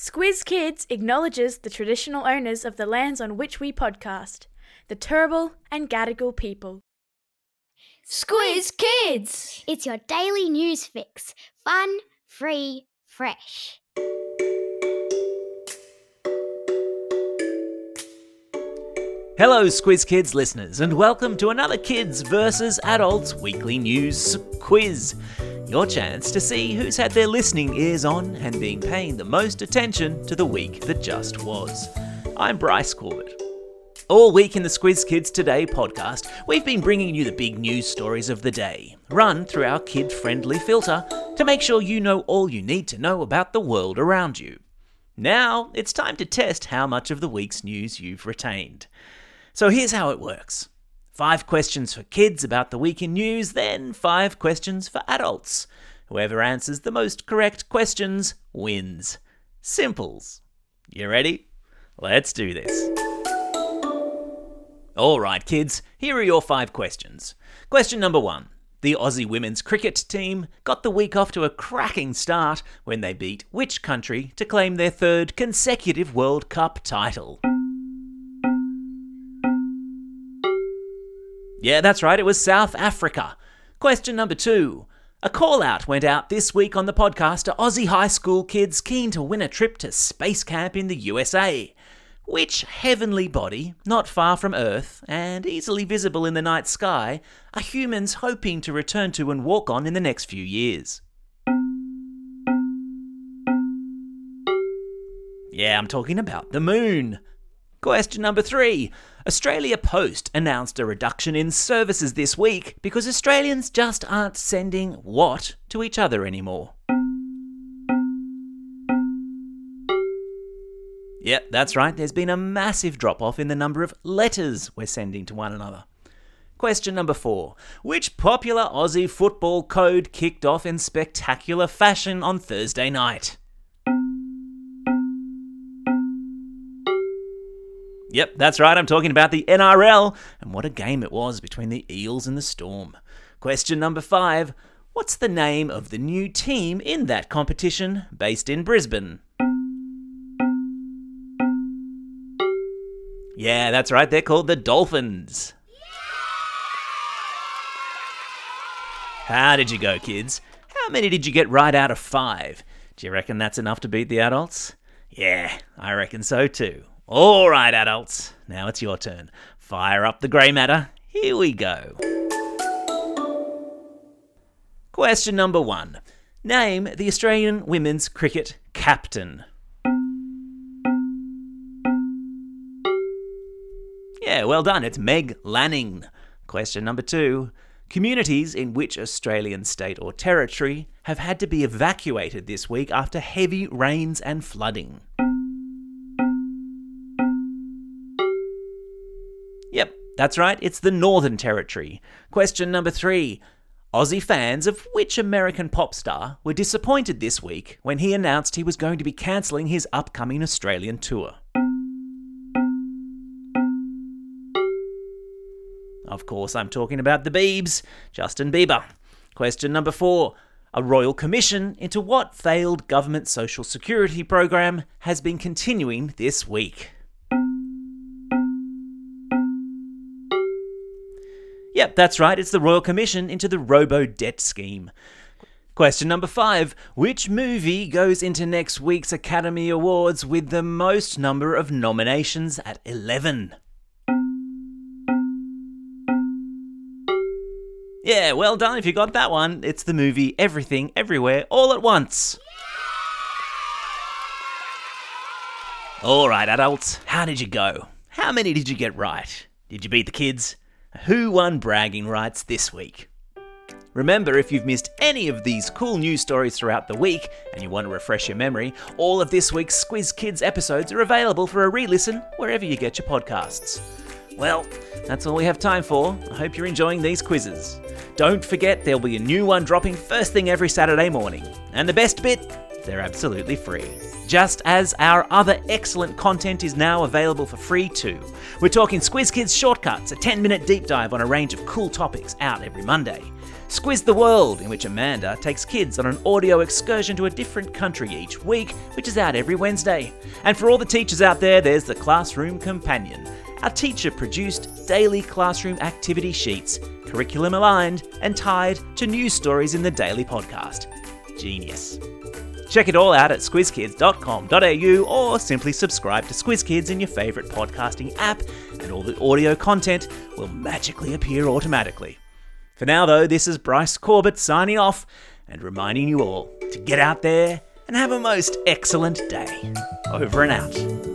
Squiz Kids acknowledges the traditional owners of the lands on which we podcast, the Turrbal and Gadigal people. Squiz Kids! It's your daily news fix. Fun, free, fresh. Hello, Squiz Kids listeners, and welcome to another Kids versus Adults weekly news quiz. Your chance to see who's had their listening ears on and been paying the most attention to the week that just was. I'm Bryce Corbett. All week in the Squiz Kids Today podcast, we've been bringing you the big news stories of the day, run through our kid friendly filter to make sure you know all you need to know about the world around you. Now, it's time to test how much of the week's news you've retained. So here's how it works five questions for kids about the week in news, then five questions for adults. Whoever answers the most correct questions wins. Simples. You ready? Let's do this. All right, kids, here are your five questions. Question number one. The Aussie women's cricket team got the week off to a cracking start when they beat which country to claim their third consecutive World Cup title? Yeah, that's right, it was South Africa. Question number two. A call out went out this week on the podcast to Aussie high school kids keen to win a trip to space camp in the USA. Which heavenly body, not far from Earth and easily visible in the night sky, are humans hoping to return to and walk on in the next few years? Yeah, I'm talking about the moon. Question number three. Australia Post announced a reduction in services this week because Australians just aren't sending what to each other anymore. Yep, that's right, there's been a massive drop off in the number of letters we're sending to one another. Question number four. Which popular Aussie football code kicked off in spectacular fashion on Thursday night? Yep, that's right, I'm talking about the NRL, and what a game it was between the Eels and the Storm. Question number five What's the name of the new team in that competition based in Brisbane? Yeah, that's right, they're called the Dolphins. How did you go, kids? How many did you get right out of five? Do you reckon that's enough to beat the adults? Yeah, I reckon so too. All right, adults, now it's your turn. Fire up the grey matter. Here we go. Question number one Name the Australian women's cricket captain. Yeah, well done. It's Meg Lanning. Question number two. Communities in which Australian state or territory have had to be evacuated this week after heavy rains and flooding. That's right, it's the Northern Territory. Question number three. Aussie fans of which American pop star were disappointed this week when he announced he was going to be cancelling his upcoming Australian tour? Of course, I'm talking about the Biebs, Justin Bieber. Question number four. A royal commission into what failed government social security program has been continuing this week? Yep, that's right, it's the Royal Commission into the Robo Debt Scheme. Question number five Which movie goes into next week's Academy Awards with the most number of nominations at 11? Yeah, well done if you got that one. It's the movie Everything Everywhere All at Once. All right, adults, how did you go? How many did you get right? Did you beat the kids? Who won bragging rights this week? Remember, if you've missed any of these cool news stories throughout the week and you want to refresh your memory, all of this week's Squiz Kids episodes are available for a re listen wherever you get your podcasts. Well, that's all we have time for. I hope you're enjoying these quizzes. Don't forget, there'll be a new one dropping first thing every Saturday morning. And the best bit, they're absolutely free. Just as our other excellent content is now available for free too. We're talking Squiz Kids Shortcuts, a 10 minute deep dive on a range of cool topics out every Monday. Squiz the World, in which Amanda takes kids on an audio excursion to a different country each week, which is out every Wednesday. And for all the teachers out there, there's the Classroom Companion, our teacher produced daily classroom activity sheets, curriculum aligned and tied to news stories in the daily podcast. Genius. Check it all out at squizkids.com.au or simply subscribe to Squiz Kids in your favourite podcasting app, and all the audio content will magically appear automatically. For now, though, this is Bryce Corbett signing off and reminding you all to get out there and have a most excellent day. Over and out.